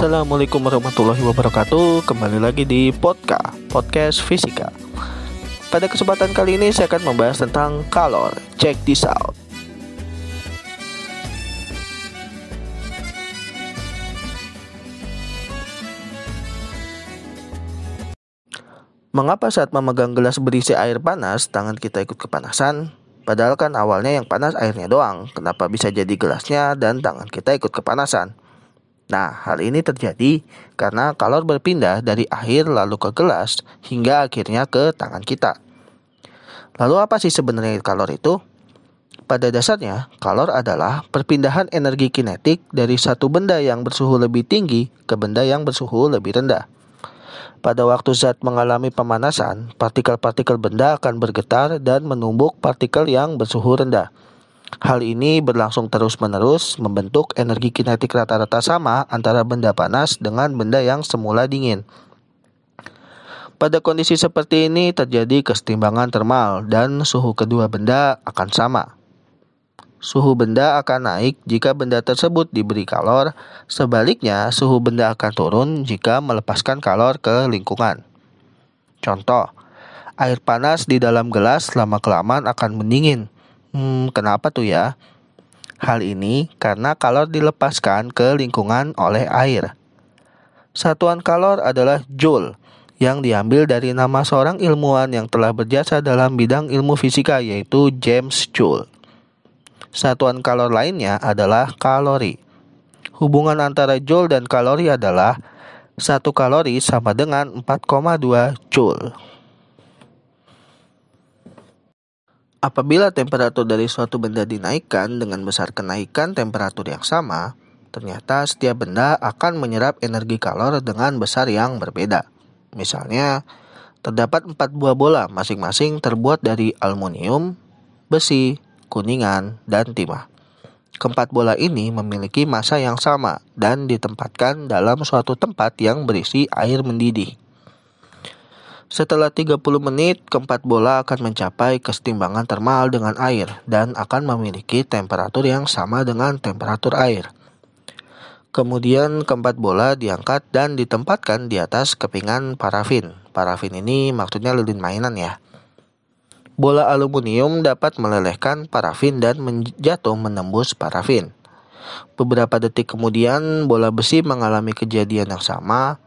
Assalamualaikum warahmatullahi wabarakatuh. Kembali lagi di Podka, Podcast Fisika. Pada kesempatan kali ini saya akan membahas tentang kalor. Check this out. Mengapa saat memegang gelas berisi air panas, tangan kita ikut kepanasan? Padahal kan awalnya yang panas airnya doang, kenapa bisa jadi gelasnya dan tangan kita ikut kepanasan? Nah, hal ini terjadi karena kalor berpindah dari air lalu ke gelas hingga akhirnya ke tangan kita. Lalu apa sih sebenarnya kalor itu? Pada dasarnya, kalor adalah perpindahan energi kinetik dari satu benda yang bersuhu lebih tinggi ke benda yang bersuhu lebih rendah. Pada waktu zat mengalami pemanasan, partikel-partikel benda akan bergetar dan menumbuk partikel yang bersuhu rendah. Hal ini berlangsung terus-menerus membentuk energi kinetik rata-rata sama antara benda panas dengan benda yang semula dingin. Pada kondisi seperti ini terjadi kesetimbangan termal dan suhu kedua benda akan sama. Suhu benda akan naik jika benda tersebut diberi kalor, sebaliknya suhu benda akan turun jika melepaskan kalor ke lingkungan. Contoh, air panas di dalam gelas lama-kelamaan akan mendingin Hmm, kenapa tuh ya? Hal ini karena kalor dilepaskan ke lingkungan oleh air. Satuan kalor adalah joule yang diambil dari nama seorang ilmuwan yang telah berjasa dalam bidang ilmu fisika yaitu James Joule. Satuan kalor lainnya adalah kalori. Hubungan antara joule dan kalori adalah satu kalori sama dengan 4,2 joule. Apabila temperatur dari suatu benda dinaikkan dengan besar kenaikan temperatur yang sama, ternyata setiap benda akan menyerap energi kalor dengan besar yang berbeda. Misalnya, terdapat empat buah bola masing-masing terbuat dari aluminium, besi, kuningan, dan timah. Keempat bola ini memiliki massa yang sama dan ditempatkan dalam suatu tempat yang berisi air mendidih. Setelah 30 menit, keempat bola akan mencapai kesetimbangan termal dengan air dan akan memiliki temperatur yang sama dengan temperatur air. Kemudian keempat bola diangkat dan ditempatkan di atas kepingan parafin. Parafin ini maksudnya lilin mainan ya. Bola aluminium dapat melelehkan parafin dan menjatuh menembus parafin. Beberapa detik kemudian, bola besi mengalami kejadian yang sama,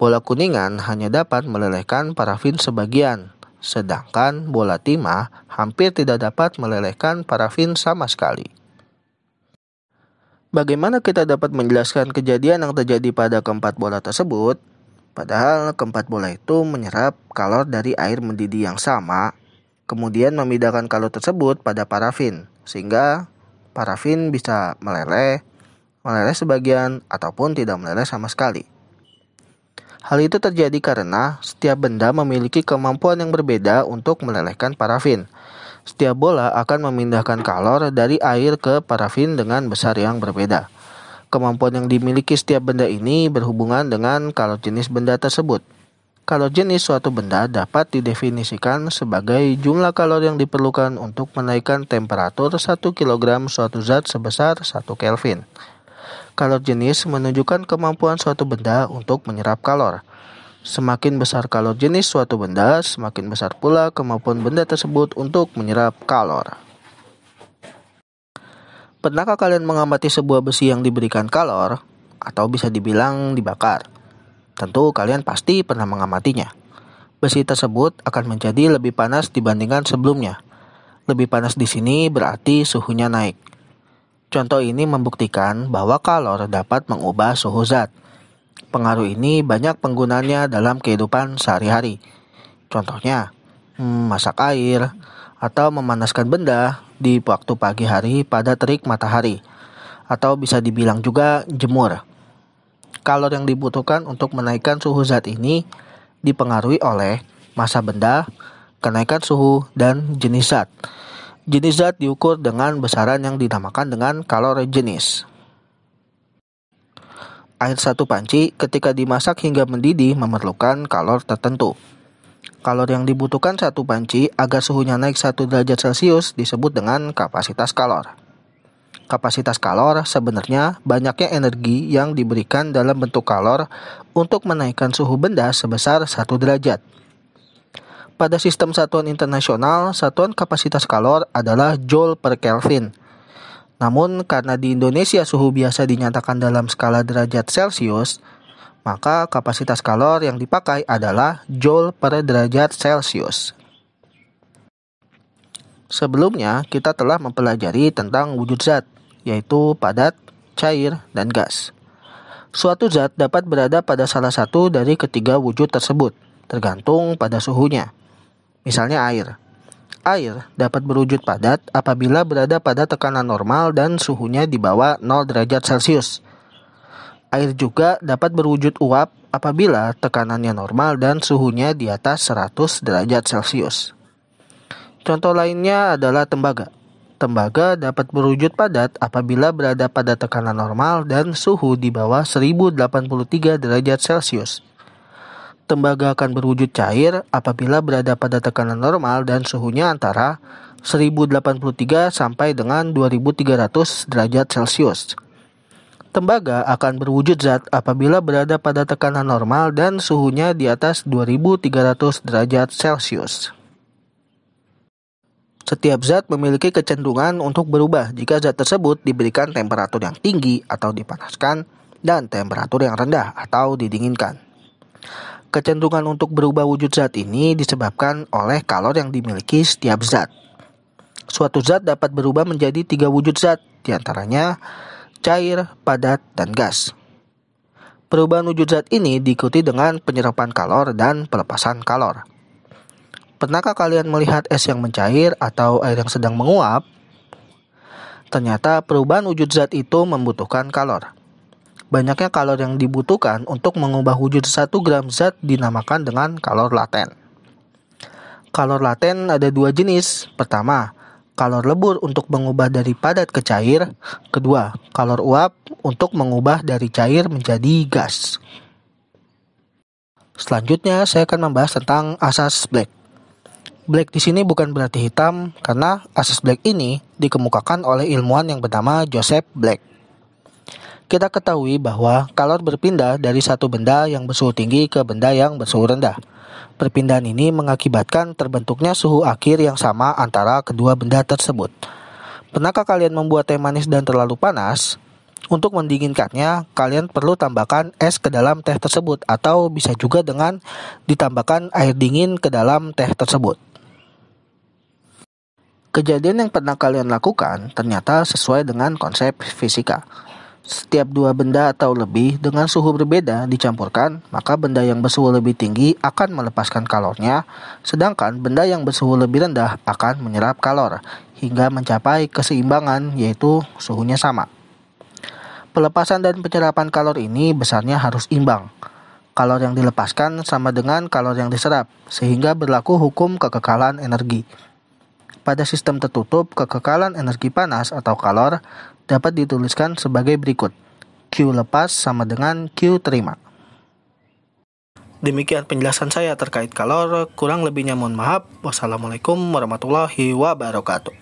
Bola kuningan hanya dapat melelehkan parafin sebagian, sedangkan bola timah hampir tidak dapat melelehkan parafin sama sekali. Bagaimana kita dapat menjelaskan kejadian yang terjadi pada keempat bola tersebut? Padahal keempat bola itu menyerap kalor dari air mendidih yang sama, kemudian memindahkan kalor tersebut pada parafin, sehingga parafin bisa meleleh, meleleh sebagian, ataupun tidak meleleh sama sekali. Hal itu terjadi karena setiap benda memiliki kemampuan yang berbeda untuk melelehkan parafin. Setiap bola akan memindahkan kalor dari air ke parafin dengan besar yang berbeda. Kemampuan yang dimiliki setiap benda ini berhubungan dengan kalor jenis benda tersebut. Kalor jenis suatu benda dapat didefinisikan sebagai jumlah kalor yang diperlukan untuk menaikkan temperatur 1 kg suatu zat sebesar 1 Kelvin. Kalor jenis menunjukkan kemampuan suatu benda untuk menyerap kalor. Semakin besar kalor jenis suatu benda, semakin besar pula kemampuan benda tersebut untuk menyerap kalor. Pernahkah kalian mengamati sebuah besi yang diberikan kalor atau bisa dibilang dibakar? Tentu kalian pasti pernah mengamatinya. Besi tersebut akan menjadi lebih panas dibandingkan sebelumnya. Lebih panas di sini berarti suhunya naik. Contoh ini membuktikan bahwa kalor dapat mengubah suhu zat. Pengaruh ini banyak penggunanya dalam kehidupan sehari-hari. Contohnya, hmm, masak air atau memanaskan benda di waktu pagi hari pada terik matahari. Atau bisa dibilang juga jemur. Kalor yang dibutuhkan untuk menaikkan suhu zat ini dipengaruhi oleh massa benda, kenaikan suhu, dan jenis zat. Jenis zat diukur dengan besaran yang dinamakan dengan kalori jenis. Air satu panci ketika dimasak hingga mendidih memerlukan kalor tertentu. Kalor yang dibutuhkan satu panci agar suhunya naik 1 derajat Celcius disebut dengan kapasitas kalor. kapasitas kalor sebenarnya banyaknya energi yang diberikan dalam bentuk kalor untuk menaikkan suhu benda sebesar 1 derajat. Pada sistem satuan internasional, satuan kapasitas kalor adalah Joule per Kelvin. Namun karena di Indonesia suhu biasa dinyatakan dalam skala derajat Celcius, maka kapasitas kalor yang dipakai adalah Joule per derajat Celcius. Sebelumnya, kita telah mempelajari tentang wujud zat, yaitu padat, cair, dan gas. Suatu zat dapat berada pada salah satu dari ketiga wujud tersebut, tergantung pada suhunya. Misalnya air. Air dapat berwujud padat apabila berada pada tekanan normal dan suhunya di bawah 0 derajat Celcius. Air juga dapat berwujud uap apabila tekanannya normal dan suhunya di atas 100 derajat Celcius. Contoh lainnya adalah tembaga. Tembaga dapat berwujud padat apabila berada pada tekanan normal dan suhu di bawah 1083 derajat Celcius. Tembaga akan berwujud cair apabila berada pada tekanan normal dan suhunya antara 1083 sampai dengan 2300 derajat Celcius. Tembaga akan berwujud zat apabila berada pada tekanan normal dan suhunya di atas 2300 derajat Celcius. Setiap zat memiliki kecenderungan untuk berubah jika zat tersebut diberikan temperatur yang tinggi atau dipanaskan dan temperatur yang rendah atau didinginkan. Kecenderungan untuk berubah wujud zat ini disebabkan oleh kalor yang dimiliki setiap zat. Suatu zat dapat berubah menjadi tiga wujud zat, di antaranya cair, padat, dan gas. Perubahan wujud zat ini diikuti dengan penyerapan kalor dan pelepasan kalor. Pernahkah kalian melihat es yang mencair atau air yang sedang menguap? Ternyata perubahan wujud zat itu membutuhkan kalor. Banyaknya kalor yang dibutuhkan untuk mengubah wujud 1 gram zat dinamakan dengan kalor laten. Kalor laten ada dua jenis. Pertama, kalor lebur untuk mengubah dari padat ke cair. Kedua, kalor uap untuk mengubah dari cair menjadi gas. Selanjutnya, saya akan membahas tentang asas Black. Black di sini bukan berarti hitam karena asas Black ini dikemukakan oleh ilmuwan yang bernama Joseph Black. Kita ketahui bahwa kalor berpindah dari satu benda yang bersuhu tinggi ke benda yang bersuhu rendah. Perpindahan ini mengakibatkan terbentuknya suhu akhir yang sama antara kedua benda tersebut. Pernahkah kalian membuat teh manis dan terlalu panas? Untuk mendinginkannya, kalian perlu tambahkan es ke dalam teh tersebut atau bisa juga dengan ditambahkan air dingin ke dalam teh tersebut. Kejadian yang pernah kalian lakukan ternyata sesuai dengan konsep fisika. Setiap dua benda atau lebih dengan suhu berbeda dicampurkan, maka benda yang bersuhu lebih tinggi akan melepaskan kalornya, sedangkan benda yang bersuhu lebih rendah akan menyerap kalor hingga mencapai keseimbangan yaitu suhunya sama. Pelepasan dan penyerapan kalor ini besarnya harus imbang. Kalor yang dilepaskan sama dengan kalor yang diserap, sehingga berlaku hukum kekekalan energi. Pada sistem tertutup, kekekalan energi panas atau kalor dapat dituliskan sebagai berikut. Q lepas sama dengan Q terima. Demikian penjelasan saya terkait kalor, kurang lebihnya mohon maaf. Wassalamualaikum warahmatullahi wabarakatuh.